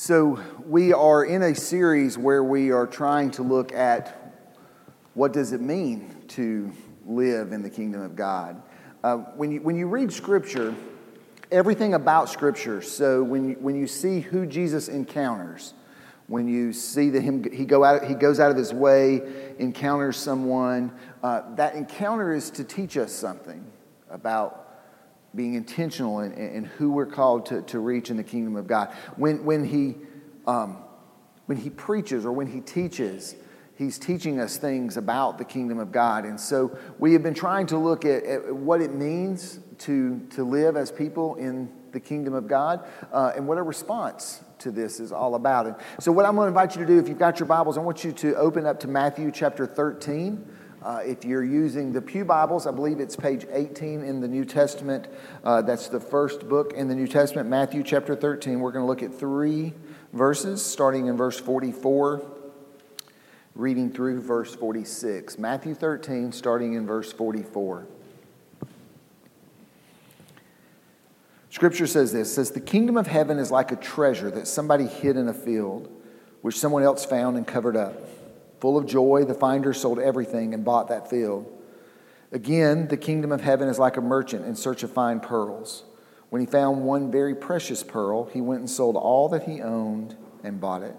So, we are in a series where we are trying to look at what does it mean to live in the kingdom of God. Uh, when, you, when you read Scripture, everything about Scripture, so when you, when you see who Jesus encounters, when you see that him, he, go out, he goes out of his way, encounters someone, uh, that encounter is to teach us something about being intentional in, in who we're called to, to reach in the kingdom of God. When, when, he, um, when he preaches or when he teaches, he's teaching us things about the kingdom of God. And so we have been trying to look at, at what it means to, to live as people in the kingdom of God uh, and what a response to this is all about. And so, what I'm going to invite you to do, if you've got your Bibles, I want you to open up to Matthew chapter 13. Uh, if you're using the Pew Bibles, I believe it's page 18 in the New Testament. Uh, that's the first book in the New Testament, Matthew chapter 13. We're going to look at three verses, starting in verse 44, reading through verse 46. Matthew 13, starting in verse 44. Scripture says this says the kingdom of heaven is like a treasure that somebody hid in a field which someone else found and covered up Full of joy, the finder sold everything and bought that field. Again, the kingdom of heaven is like a merchant in search of fine pearls. When he found one very precious pearl, he went and sold all that he owned and bought it.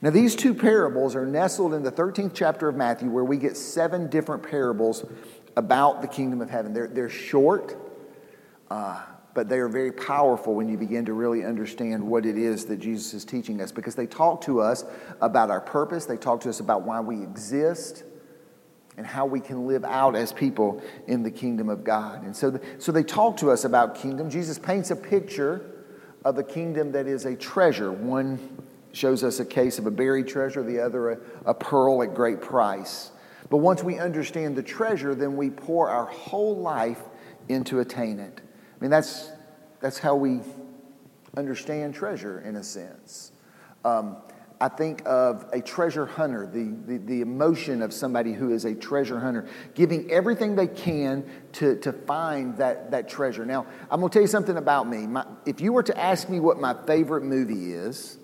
Now, these two parables are nestled in the 13th chapter of Matthew, where we get seven different parables about the kingdom of heaven. They're, they're short, uh, but they are very powerful when you begin to really understand what it is that Jesus is teaching us because they talk to us about our purpose, they talk to us about why we exist. And how we can live out as people in the kingdom of God. And so, the, so they talk to us about kingdom. Jesus paints a picture of a kingdom that is a treasure. One shows us a case of a buried treasure, the other a, a pearl at great price. But once we understand the treasure, then we pour our whole life into attain it. I mean, that's, that's how we understand treasure in a sense. Um, I think of a treasure hunter, the, the, the, emotion of somebody who is a treasure hunter, giving everything they can to, to find that, that treasure. Now, I'm going to tell you something about me. My, if you were to ask me what my favorite movie is,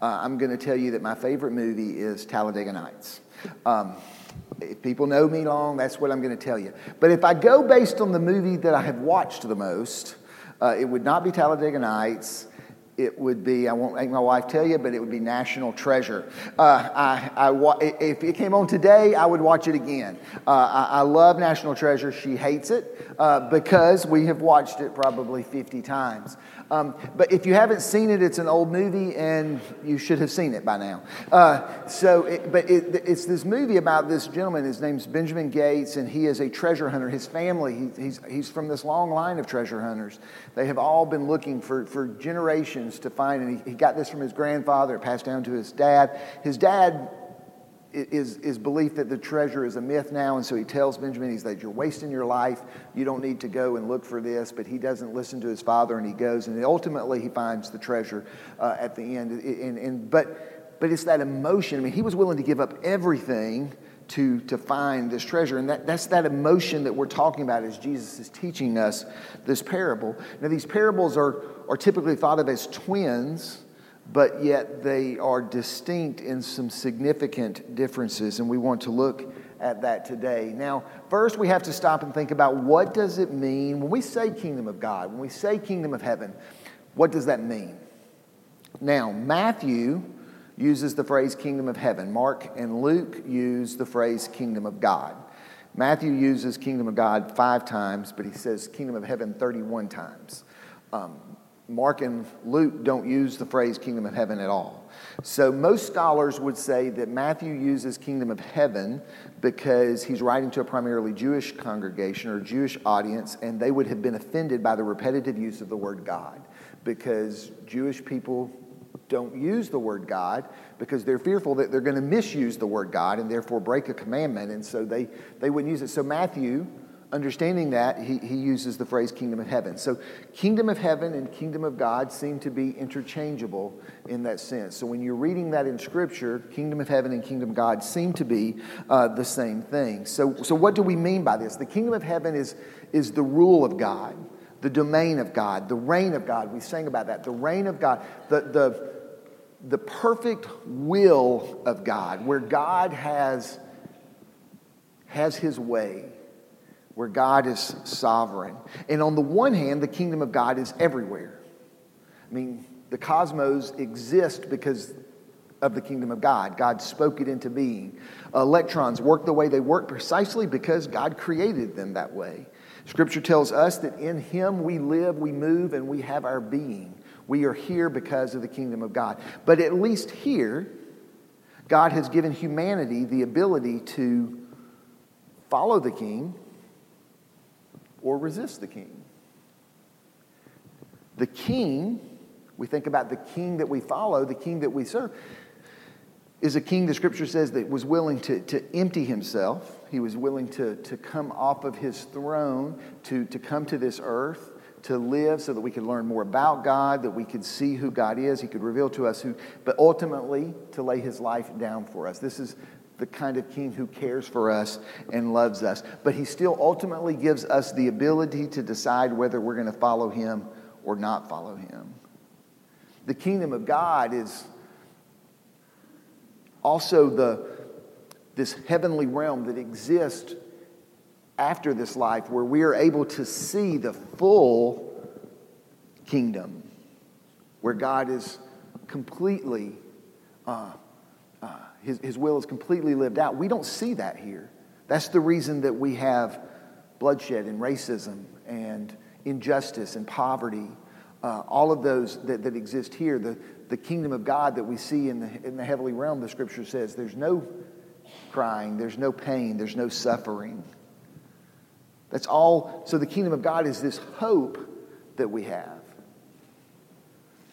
uh, I'm going to tell you that my favorite movie is Talladega Nights. Um, if people know me long, that's what I'm going to tell you. But if I go based on the movie that I have watched the most, uh, it would not be Talladega Nights. It would be, I won't make my wife tell you, but it would be National Treasure. Uh, I, I, if it came on today, I would watch it again. Uh, I, I, love National Treasure. She hates it uh, because we have watched it probably 50 times. Um, but if you haven't seen it, it's an old movie, and you should have seen it by now. Uh, so, it, but it, it's this movie about this gentleman. His name's Benjamin Gates, and he is a treasure hunter. His family, he, he's, he's from this long line of treasure hunters. They have all been looking for, for generations to find, and he, he got this from his grandfather. Passed down to his dad. His dad is, is belief that the treasure is a myth now. And so he tells Benjamin, he's like, You're wasting your life. You don't need to go and look for this. But he doesn't listen to his father and he goes. And ultimately, he finds the treasure uh, at the end. And, and, but, but it's that emotion. I mean, he was willing to give up everything to, to find this treasure. And that, that's that emotion that we're talking about as Jesus is teaching us this parable. Now, these parables are, are typically thought of as twins but yet they are distinct in some significant differences, and we want to look at that today. Now, first we have to stop and think about what does it mean when we say kingdom of God, when we say kingdom of heaven, what does that mean? Now, Matthew uses the phrase kingdom of heaven. Mark and Luke use the phrase kingdom of God. Matthew uses kingdom of God five times, but he says kingdom of heaven 31 times. Um, Mark and Luke don't use the phrase kingdom of heaven at all. So most scholars would say that Matthew uses kingdom of heaven because he's writing to a primarily Jewish congregation or Jewish audience, and they would have been offended by the repetitive use of the word God because Jewish people don't use the word God because they're fearful that they're going to misuse the word God and therefore break a commandment, and so they, they wouldn't use it. So Matthew understanding that, he, he uses the phrase kingdom of heaven. So, kingdom of heaven and kingdom of God seem to be interchangeable in that sense. So, when you're reading that in Scripture, kingdom of heaven and kingdom of God seem to be uh, the same thing. So, so, what do we mean by this? The kingdom of heaven is, is the rule of God. the domain of God, the reign of God. We sang about that. The reign of God, the, the, the perfect will of God, where God has, has his way, where God is sovereign. And on the one hand, the kingdom of God is everywhere. I mean, the cosmos exist because of the kingdom of God. God spoke it into being. Electrons work the way they work precisely because God created them that way. Scripture tells us that in Him we live, we move, and we have our being. We are here because of the kingdom of God. But at least here, God has given humanity the ability to follow the king or resist the king. The king, we think about the king that we follow, the king that we serve, is a king, the scripture says, that was willing to, to empty himself. He was willing to, to come off of his throne, to, to come to this earth, to live so that we could learn more about God, that we could see who God is. He could reveal to us who, but ultimately to lay his life down for us. This is the kind of king who cares for us and loves us. But he still ultimately gives us the ability to decide whether we're going to follow him or not follow him. The kingdom of God is also the, this heavenly realm that exists after this life where we are able to see the full kingdom, where God is completely, uh, his, his will is completely lived out. We don't see that here. That's the reason that we have bloodshed and racism and injustice and poverty uh, all of those that, that exist here, the, the kingdom of God that we see in the, in the heavenly realm, the scripture says there's no crying, there's no pain, there's no suffering. That's all. So the kingdom of God is this hope that we have.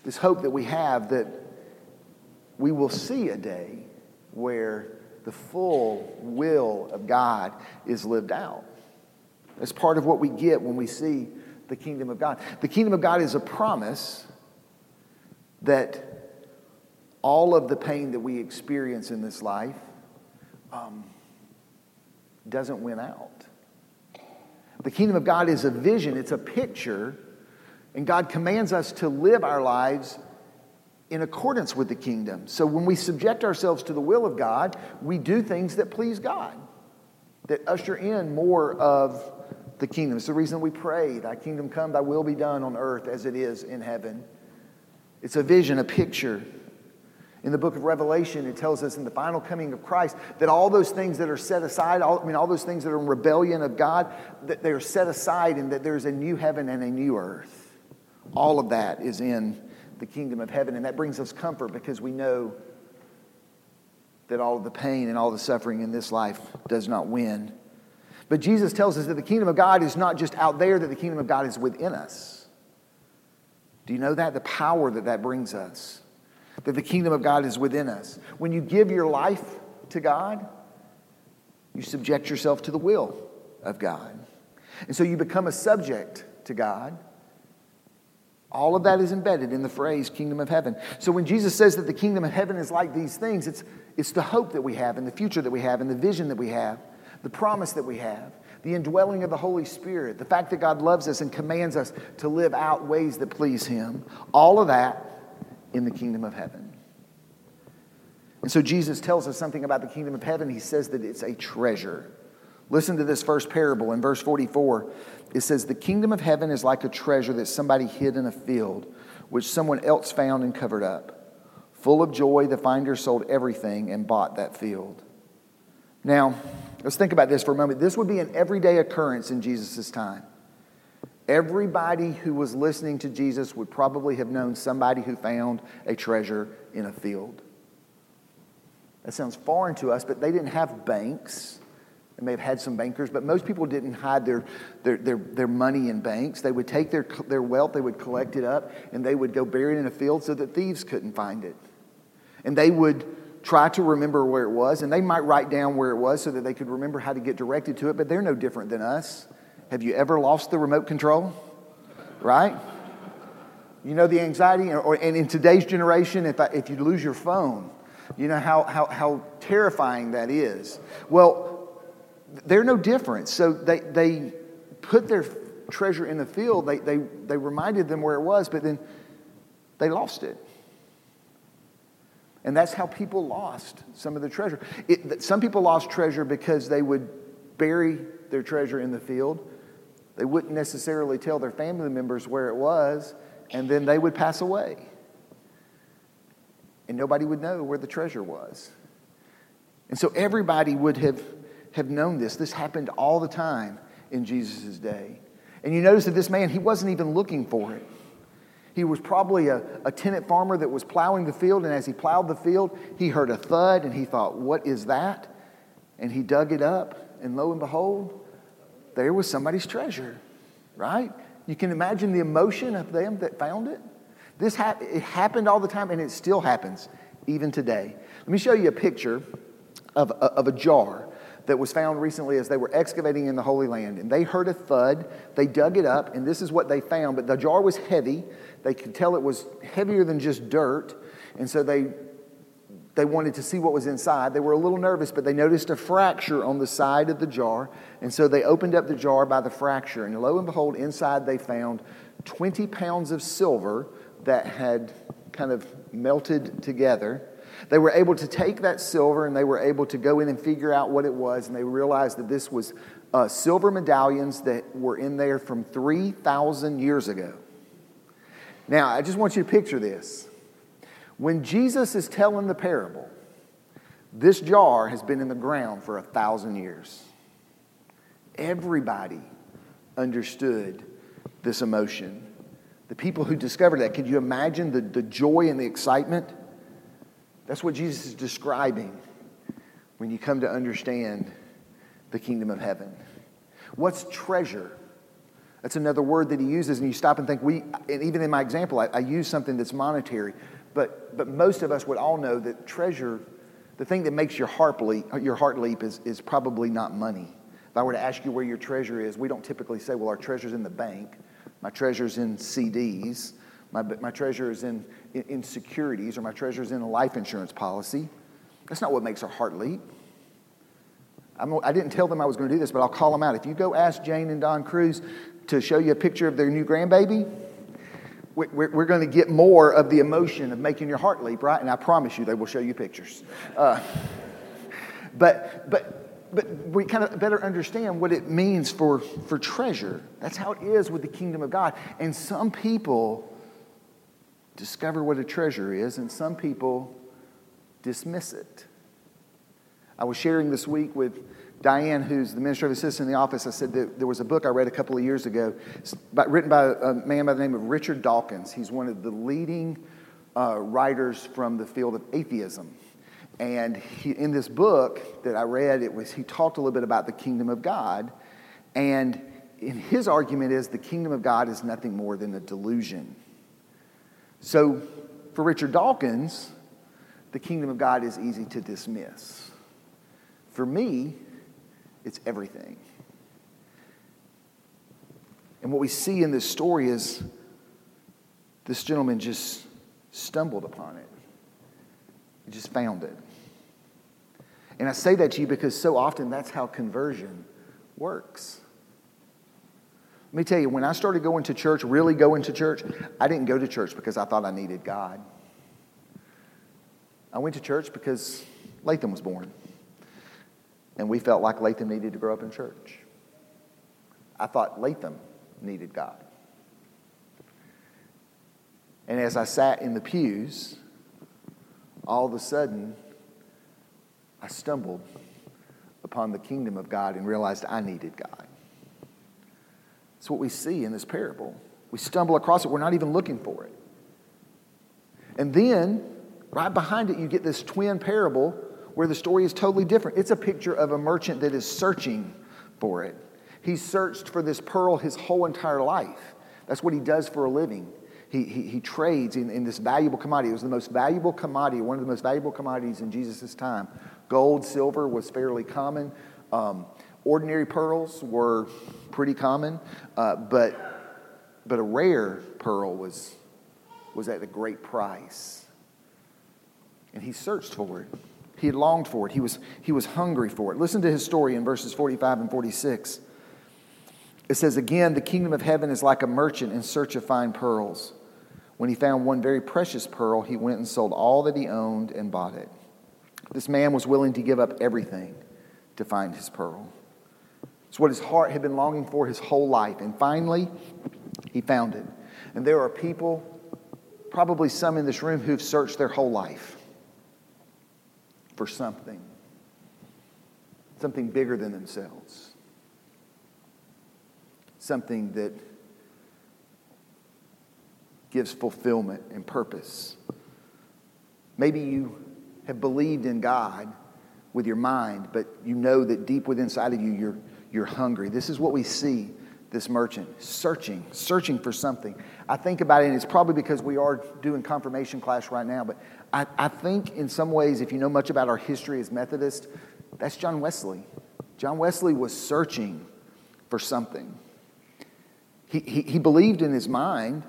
This hope that we have that we will see a day where the full will of God is lived out. That's part of what we get when we see the kingdom of God. The kingdom of God is a promise that all of the pain that we experience in this life um, doesn't win out. The kingdom of God is a vision, it's a picture, and God commands us to live our lives in accordance with the kingdom. So when we subject ourselves to the will of God, we do things that please God, that usher in more of the kingdom. It's the reason we pray, Thy kingdom come, Thy will be done on earth as it is in heaven. It's a vision, a picture. In the book of Revelation, it tells us in the final coming of Christ that all those things that are set aside, all, I mean, all those things that are in rebellion of God, that they are set aside and that there's a new heaven and a new earth. All of that is in the kingdom of heaven. And that brings us comfort because we know that all the pain and all the suffering in this life does not win. But Jesus tells us that the kingdom of God is not just out there, that the kingdom of God is within us. Do you know that? The power that that brings us. That the kingdom of God is within us. When you give your life to God, you subject yourself to the will of God. And so you become a subject to God. All of that is embedded in the phrase kingdom of heaven. So when Jesus says that the kingdom of heaven is like these things, it's, it's the hope that we have and the future that we have and the vision that we have the promise that we have, the indwelling of the Holy Spirit, the fact that God loves us and commands us to live out ways that please Him, all of that in the kingdom of heaven. And so Jesus tells us something about the kingdom of heaven. He says that it's a treasure. Listen to this first parable in verse 44. It says, The kingdom of heaven is like a treasure that somebody hid in a field, which someone else found and covered up. Full of joy, the finder sold everything and bought that field. Now, let's think about this for a moment. This would be an everyday occurrence in Jesus' time. Everybody who was listening to Jesus would probably have known somebody who found a treasure in a field. That sounds foreign to us, but they didn't have banks. They may have had some bankers, but most people didn't hide their, their, their, their, money in banks. They would take their, their wealth, they would collect it up, and they would go bury it in a field so that thieves couldn't find it. And they would try to remember where it was, and they might write down where it was so that they could remember how to get directed to it, but they're no different than us. Have you ever lost the remote control? Right? You know the anxiety, and in today's generation, if, I, if you lose your phone, you know how, how, how terrifying that is. Well, they're no different. So they, they put their treasure in the field, they, they, they reminded them where it was, but then they lost it. And that's how people lost some of the treasure. It, some people lost treasure because they would bury their treasure in the field. They wouldn't necessarily tell their family members where it was, and then they would pass away. And nobody would know where the treasure was. And so everybody would have, have known this. This happened all the time in Jesus' day. And you notice that this man, he wasn't even looking for it. He was probably a, a tenant farmer that was plowing the field, and as he plowed the field, he heard a thud and he thought, What is that? And he dug it up, and lo and behold, there was somebody's treasure, right? You can imagine the emotion of them that found it. This ha- it happened all the time, and it still happens even today. Let me show you a picture of, of a jar that was found recently as they were excavating in the Holy Land. And they heard a thud, they dug it up, and this is what they found. But the jar was heavy, they could tell it was heavier than just dirt. And so they, they wanted to see what was inside. They were a little nervous, but they noticed a fracture on the side of the jar. And so they opened up the jar by the fracture. And lo and behold, inside they found 20 pounds of silver that had kind of melted together. They were able to take that silver and they were able to go in and figure out what it was. And they realized that this was uh, silver medallions that were in there from 3,000 years ago. Now, I just want you to picture this. When Jesus is telling the parable, this jar has been in the ground for a thousand years. Everybody understood this emotion. The people who discovered that, could you imagine the, the joy and the excitement? That's what Jesus is describing when you come to understand the kingdom of heaven. What's treasure? That's another word that he uses, and you stop and think, we, and even in my example, I, I use something that's monetary, but, but most of us would all know that treasure, the thing that makes your heart leap, your heart leap is, is probably not money. If I were to ask you where your treasure is, we don't typically say, well, our treasure's in the bank, my treasure's in CDs, my, my treasure is in, in, in securities, or my treasure is in a life insurance policy. That's not what makes our heart leap. I'm, I did not tell them I was going to do this, but I'll call them out. If you go ask Jane and Don Cruz to show you a picture of their new grandbaby, we're, we're going to get more of the emotion of making your heart leap, right? And I promise you they will show you pictures. Uh, but, but, but we kind of better understand what it means for, for treasure. That's how it is with the kingdom of God. And some people discover what a treasure is, and some people dismiss it. I was sharing this week with Diane, who's the minister of assistance in the office, I said that there was a book I read a couple of years ago written by a man by the name of Richard Dawkins. He's one of the leading uh, writers from the field of atheism. And he, in this book that I read, it was, he talked a little bit about the kingdom of God. And in his argument is the kingdom of God is nothing more than a delusion. So for Richard Dawkins, the kingdom of God is easy to dismiss. For me, it's everything. And what we see in this story is this gentleman just stumbled upon it. He just found it. And I say that to you because so often that's how conversion works. Let me tell you, when I started going to church, really going to church, I didn't go to church because I thought I needed God. I went to church because Latham was born. And we felt like Latham needed to grow up in church. I thought Latham needed God. And as I sat in the pews, all of a sudden, I stumbled upon the kingdom of God and realized I needed God. That's what we see in this parable. We stumble across it, we're not even looking for it. And then, right behind it, you get this twin parable where the story is totally different. It's a picture of a merchant that is searching for it. He searched for this pearl his whole entire life. That's what he does for a living. He, he, he trades in, in this valuable commodity. It was the most valuable commodity, one of the most valuable commodities in Jesus' time. Gold, silver was fairly common. Um, ordinary pearls were pretty common, uh, but, but a rare pearl was, was at a great price. And he searched for it. He had longed for it. He was, he was hungry for it. Listen to his story in verses 45 and 46. It says, Again, the kingdom of heaven is like a merchant in search of fine pearls. When he found one very precious pearl, he went and sold all that he owned and bought it. This man was willing to give up everything to find his pearl. It's what his heart had been longing for his whole life. And finally, he found it. And there are people, probably some in this room, who've searched their whole life for something, something bigger than themselves something that gives fulfillment and purpose. Maybe you have believed in God with your mind, but you know that deep within inside of you, you're, you're hungry. This is what we see this merchant searching, searching for something. I think about it, and it's probably because we are doing confirmation class right now, but I, I think in some ways, if you know much about our history as Methodist, that's John Wesley. John Wesley was searching for something. He, he, he believed in his mind,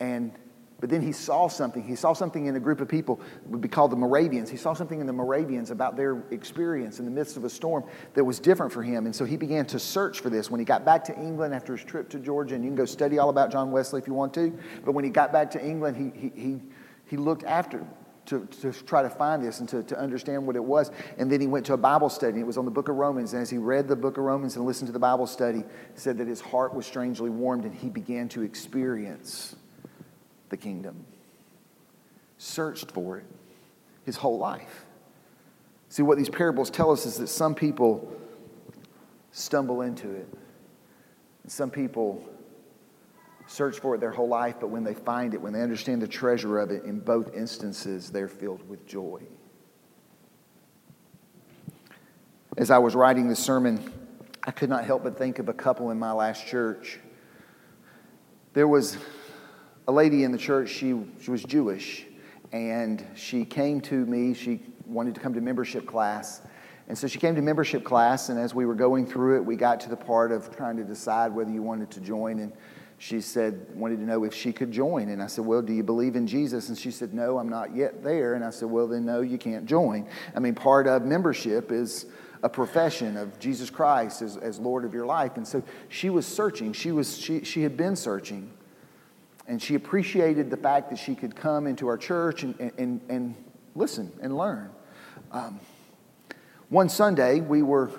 and, but then he saw something. He saw something in a group of people, would be called the Moravians. He saw something in the Moravians about their experience in the midst of a storm that was different for him. And so he began to search for this. When he got back to England after his trip to Georgia, and you can go study all about John Wesley if you want to, but when he got back to England, he, he, he, he looked after to, to try to find this and to, to understand what it was. And then he went to a Bible study. It was on the book of Romans. And as he read the book of Romans and listened to the Bible study, he said that his heart was strangely warmed and he began to experience the kingdom. Searched for it his whole life. See, what these parables tell us is that some people stumble into it, and some people search for it their whole life, but when they find it, when they understand the treasure of it, in both instances, they're filled with joy. As I was writing this sermon, I could not help but think of a couple in my last church. There was a lady in the church, she, she was Jewish, and she came to me. She wanted to come to membership class. And so she came to membership class, and as we were going through it, we got to the part of trying to decide whether you wanted to join. And she said, wanted to know if she could join. And I said, Well, do you believe in Jesus? And she said, No, I'm not yet there. And I said, Well, then, no, you can't join. I mean, part of membership is a profession of Jesus Christ as, as Lord of your life. And so she was searching. She, was, she, she had been searching. And she appreciated the fact that she could come into our church and, and, and listen and learn. Um, one Sunday, we were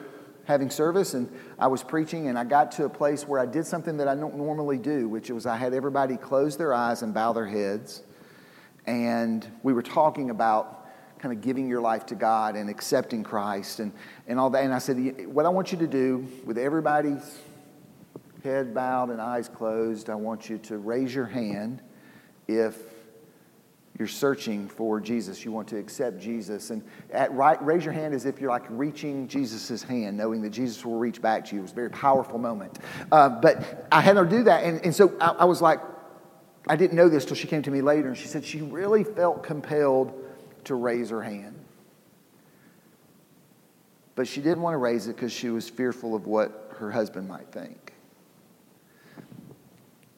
having service and I was preaching and I got to a place where I did something that I don't normally do, which was I had everybody close their eyes and bow their heads. And we were talking about kind of giving your life to God and accepting Christ and, and all that. And I said, What I want you to do with everybody's head bowed and eyes closed, I want you to raise your hand if you're searching for Jesus, you want to accept Jesus, and at right, raise your hand as if you're like reaching Jesus' hand, knowing that Jesus will reach back to you. It was a very powerful moment. Uh, but I had her do that, and, and so I, I was like, I didn't know this till she came to me later, and she said she really felt compelled to raise her hand. But she didn't want to raise it because she was fearful of what her husband might think.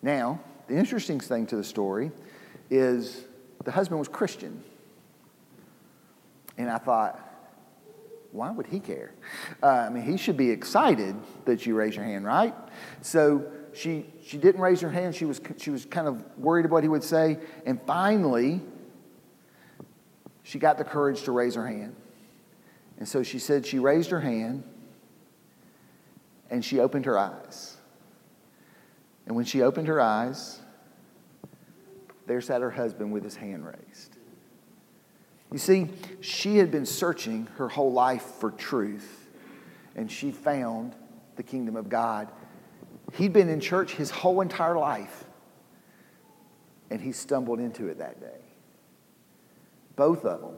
Now, the interesting thing to the story is the husband was Christian. And I thought, why would he care? Uh, I mean, he should be excited that you raise your hand, right? So she, she didn't raise her hand. She was, she was kind of worried about what he would say. And finally, she got the courage to raise her hand. And so she said she raised her hand and she opened her eyes. And when she opened her eyes, there sat her husband with his hand raised. You see, she had been searching her whole life for truth, and she found the kingdom of God. He'd been in church his whole entire life, and he stumbled into it that day. Both of them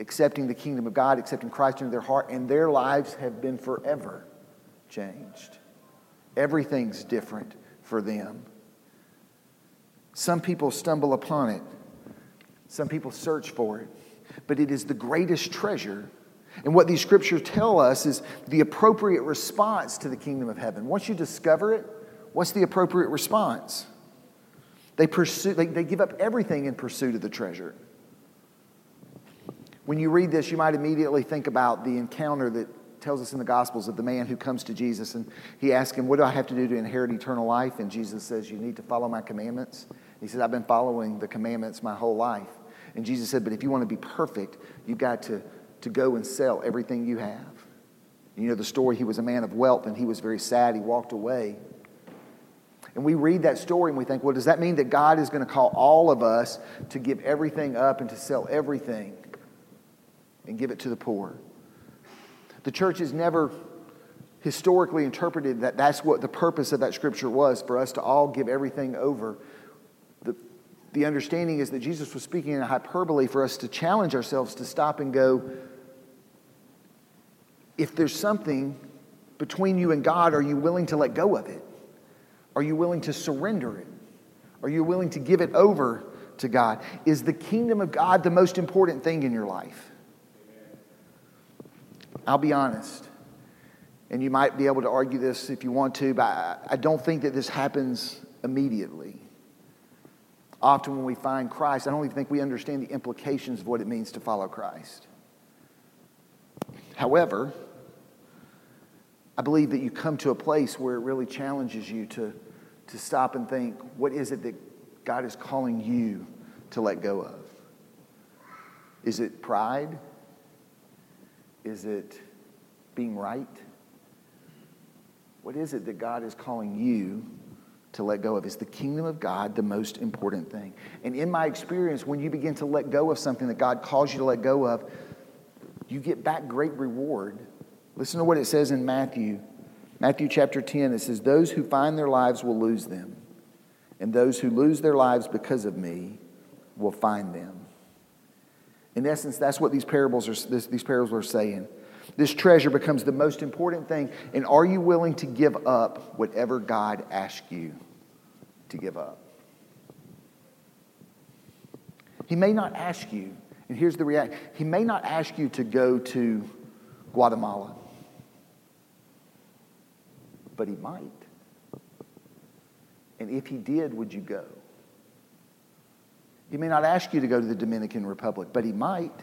accepting the kingdom of God, accepting Christ into their heart, and their lives have been forever changed. Everything's different for them. Some people stumble upon it, some people search for it, but it is the greatest treasure. And what these scriptures tell us is the appropriate response to the kingdom of heaven. Once you discover it, what's the appropriate response? They, pursue, they, they give up everything in pursuit of the treasure. When you read this, you might immediately think about the encounter that tells us in the Gospels of the man who comes to Jesus and he asks him, What do I have to do to inherit eternal life? And Jesus says, You need to follow my commandments. He says, I've been following the commandments my whole life. And Jesus said, But if you want to be perfect, you've got to, to go and sell everything you have. You know the story, he was a man of wealth and he was very sad. He walked away. And we read that story and we think, well, does that mean that God is going to call all of us to give everything up and to sell everything and give it to the poor? The church has never historically interpreted that that's what the purpose of that scripture was for us to all give everything over. The, the understanding is that Jesus was speaking in a hyperbole for us to challenge ourselves to stop and go, if there's something between you and God, are you willing to let go of it? Are you willing to surrender it? Are you willing to give it over to God? Is the kingdom of God the most important thing in your life? I'll be honest. And you might be able to argue this if you want to, but I don't think that this happens immediately. Often, when we find Christ, I don't even think we understand the implications of what it means to follow Christ. However, I believe that you come to a place where it really challenges you to, to stop and think what is it that God is calling you to let go of? Is it pride? Is it being right? What is it that God is calling you to let go of? Is the kingdom of God the most important thing? And in my experience, when you begin to let go of something that God calls you to let go of, you get back great reward. Listen to what it says in Matthew. Matthew chapter 10, it says, Those who find their lives will lose them, and those who lose their lives because of me will find them. In essence, that's what these parables are, this, these parables are saying. This treasure becomes the most important thing. And are you willing to give up whatever God asks you to give up? He may not ask you, and here's the reaction He may not ask you to go to Guatemala, but He might. And if He did, would you go? He may not ask you to go to the Dominican Republic, but He might.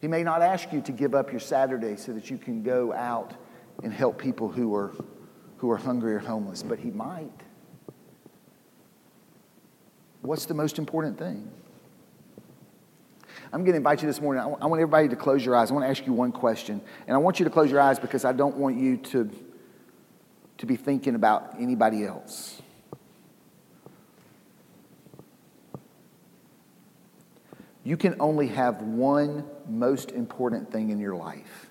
He may not ask you to give up your Saturday so that you can go out and help people who are, who are hungry or homeless, but He might. What's the most important thing? I'm going to invite you this morning. I want everybody to close your eyes. I want to ask you one question. And I want you to close your eyes because I don't want you to, to be thinking about anybody else. You can only have one most important thing in your life.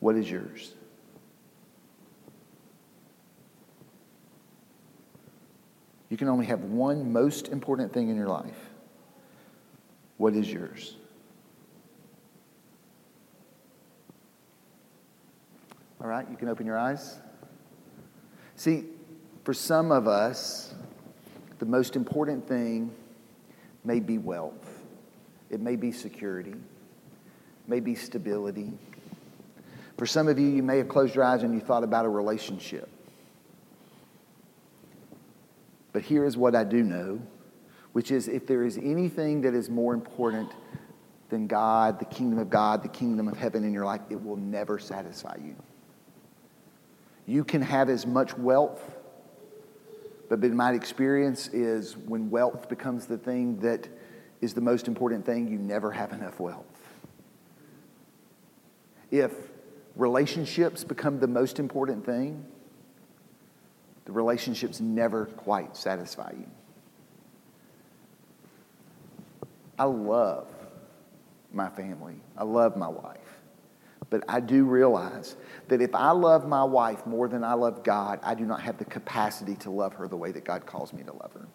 What is yours? You can only have one most important thing in your life. What is yours? All right, you can open your eyes. See, for some of us, the most important thing may be wealth, it may be security, may be stability. For some of you, you may have closed your eyes and you thought about a relationship. But here is what I do know, which is if there is anything that is more important than God, the kingdom of God, the kingdom of heaven in your life, it will never satisfy you. You can have as much wealth but my experience is when wealth becomes the thing that is the most important thing, you never have enough wealth. If relationships become the most important thing, the relationships never quite satisfy you. I love my family. I love my wife. But I do realize that if I love my wife more than I love God, I do not have the capacity to love her the way that God calls me to love her.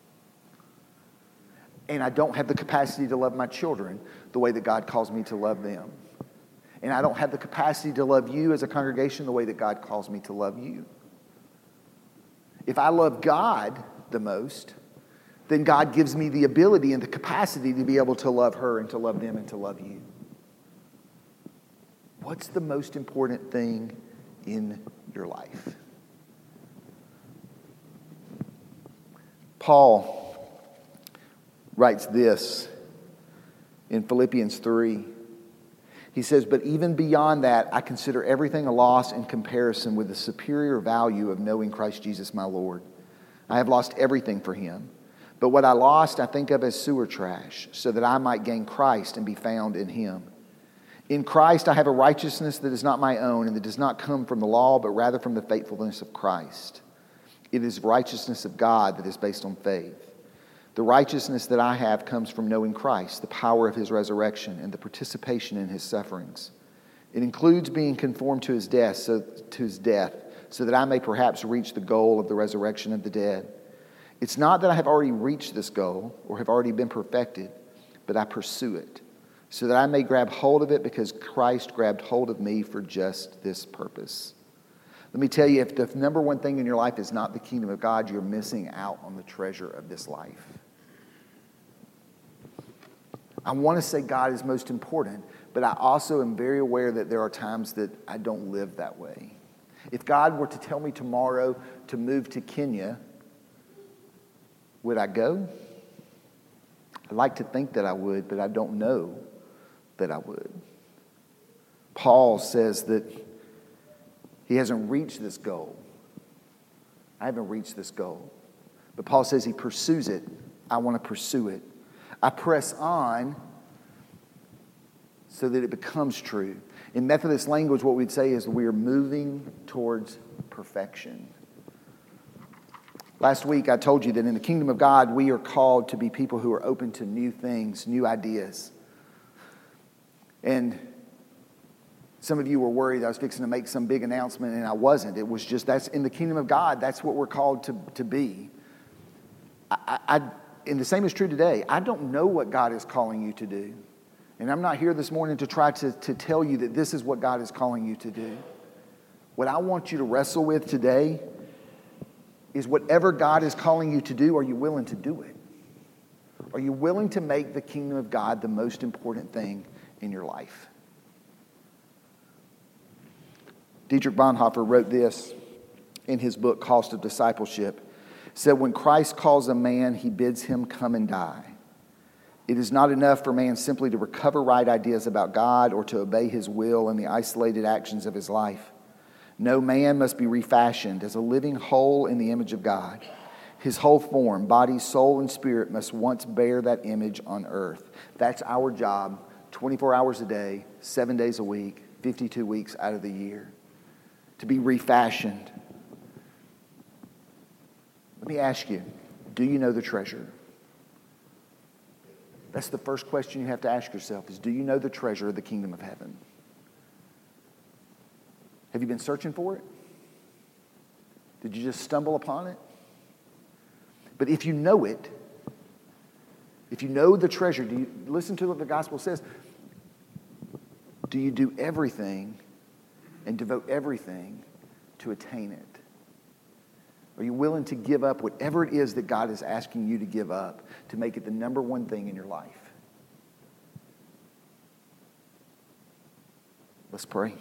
And I don't have the capacity to love my children the way that God calls me to love them. And I don't have the capacity to love you as a congregation the way that God calls me to love you. If I love God the most, then God gives me the ability and the capacity to be able to love her and to love them and to love you. What's the most important thing in your life? Paul writes this in Philippians 3. He says, But even beyond that, I consider everything a loss in comparison with the superior value of knowing Christ Jesus my Lord. I have lost everything for him. But what I lost, I think of as sewer trash, so that I might gain Christ and be found in him. In Christ, I have a righteousness that is not my own and that does not come from the law, but rather from the faithfulness of Christ. It is righteousness of God that is based on faith. The righteousness that I have comes from knowing Christ, the power of his resurrection, and the participation in his sufferings. It includes being conformed to his death, so, to his death, so that I may perhaps reach the goal of the resurrection of the dead. It's not that I have already reached this goal or have already been perfected, but I pursue it, so that I may grab hold of it because Christ grabbed hold of me for just this purpose. Let me tell you, if the number one thing in your life is not the kingdom of God, you're missing out on the treasure of this life. I want to say God is most important, but I also am very aware that there are times that I don't live that way. If God were to tell me tomorrow to move to Kenya, would I go? I'd like to think that I would, but I don't know that I would. Paul says that he hasn't reached this goal. I haven't reached this goal. But Paul says he pursues it. I want to pursue it. I press on so that it becomes true. In Methodist language, what we'd say is we are moving towards perfection. Last week, I told you that in the kingdom of God, we are called to be people who are open to new things, new ideas. And some of you were worried I was fixing to make some big announcement, and I wasn't. It was just that's in the kingdom of God, that's what we're called to, to be. I, I, and the same is true today. I don't know what God is calling you to do. And I'm not here this morning to try to, to tell you that this is what God is calling you to do. What I want you to wrestle with today is whatever God is calling you to do, are you willing to do it? Are you willing to make the kingdom of God the most important thing in your life? Dietrich Bonhoeffer wrote this in his book, Cost of Discipleship said, When Christ calls a man, he bids him come and die. It is not enough for man simply to recover right ideas about God or to obey his will in the isolated actions of his life. No man must be refashioned as a living whole in the image of God. His whole form, body, soul, and spirit must once bear that image on earth. That's our job 24 hours a day, seven days a week, 52 weeks out of the year. To be refashioned let me ask you do you know the treasure? That's the first question you have to ask yourself is do you know the treasure of the kingdom of heaven? Have you been searching for it? Did you just stumble upon it? But if you know it, if you know the treasure, do you listen to what the gospel says? Do you do everything and devote everything to attain it? Are you willing to give up whatever it is that God is asking you to give up to make it the number one thing in your life? Let's pray.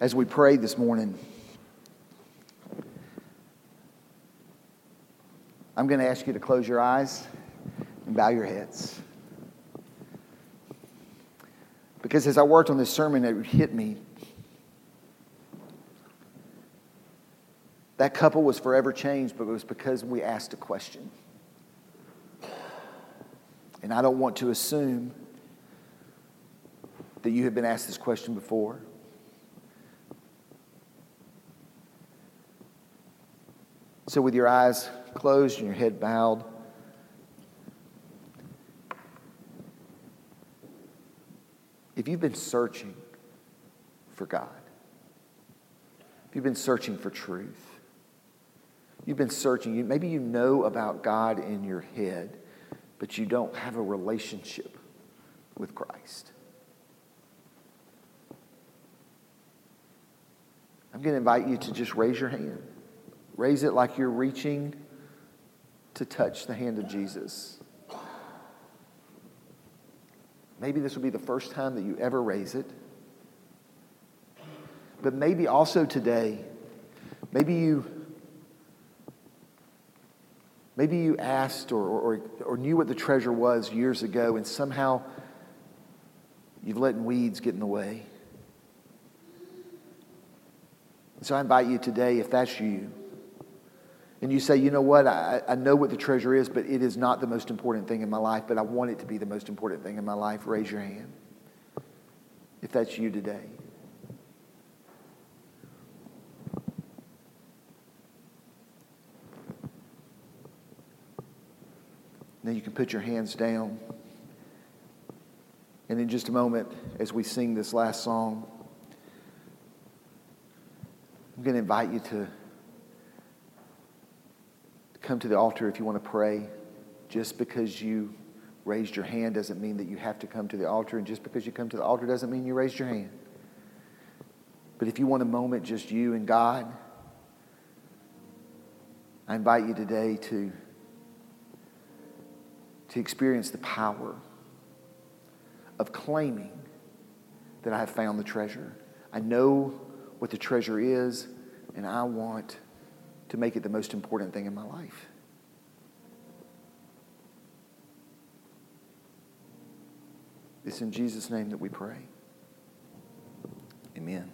As we pray this morning, I'm going to ask you to close your eyes and bow your heads. Because as I worked on this sermon, it hit me. That couple was forever changed, but it was because we asked a question. And I don't want to assume that you have been asked this question before. So, with your eyes closed and your head bowed, If you've been searching for God, if you've been searching for truth, you've been searching, maybe you know about God in your head, but you don't have a relationship with Christ. I'm going to invite you to just raise your hand. Raise it like you're reaching to touch the hand of Jesus. Maybe this will be the first time that you ever raise it. But maybe also today, maybe you maybe you asked or, or, or knew what the treasure was years ago and somehow you've let weeds get in the way. So I invite you today, if that's you, and you say, you know what, I, I know what the treasure is, but it is not the most important thing in my life, but I want it to be the most important thing in my life, raise your hand. If that's you today. Now you can put your hands down. And in just a moment, as we sing this last song, I'm going to invite you to come to the altar if you want to pray. Just because you raised your hand doesn't mean that you have to come to the altar, and just because you come to the altar doesn't mean you raised your hand. But if you want a moment, just you and God, I invite you today to to experience the power of claiming that I have found the treasure. I know what the treasure is, and I want to make it the most important thing in my life. It's in Jesus' name that we pray. Amen.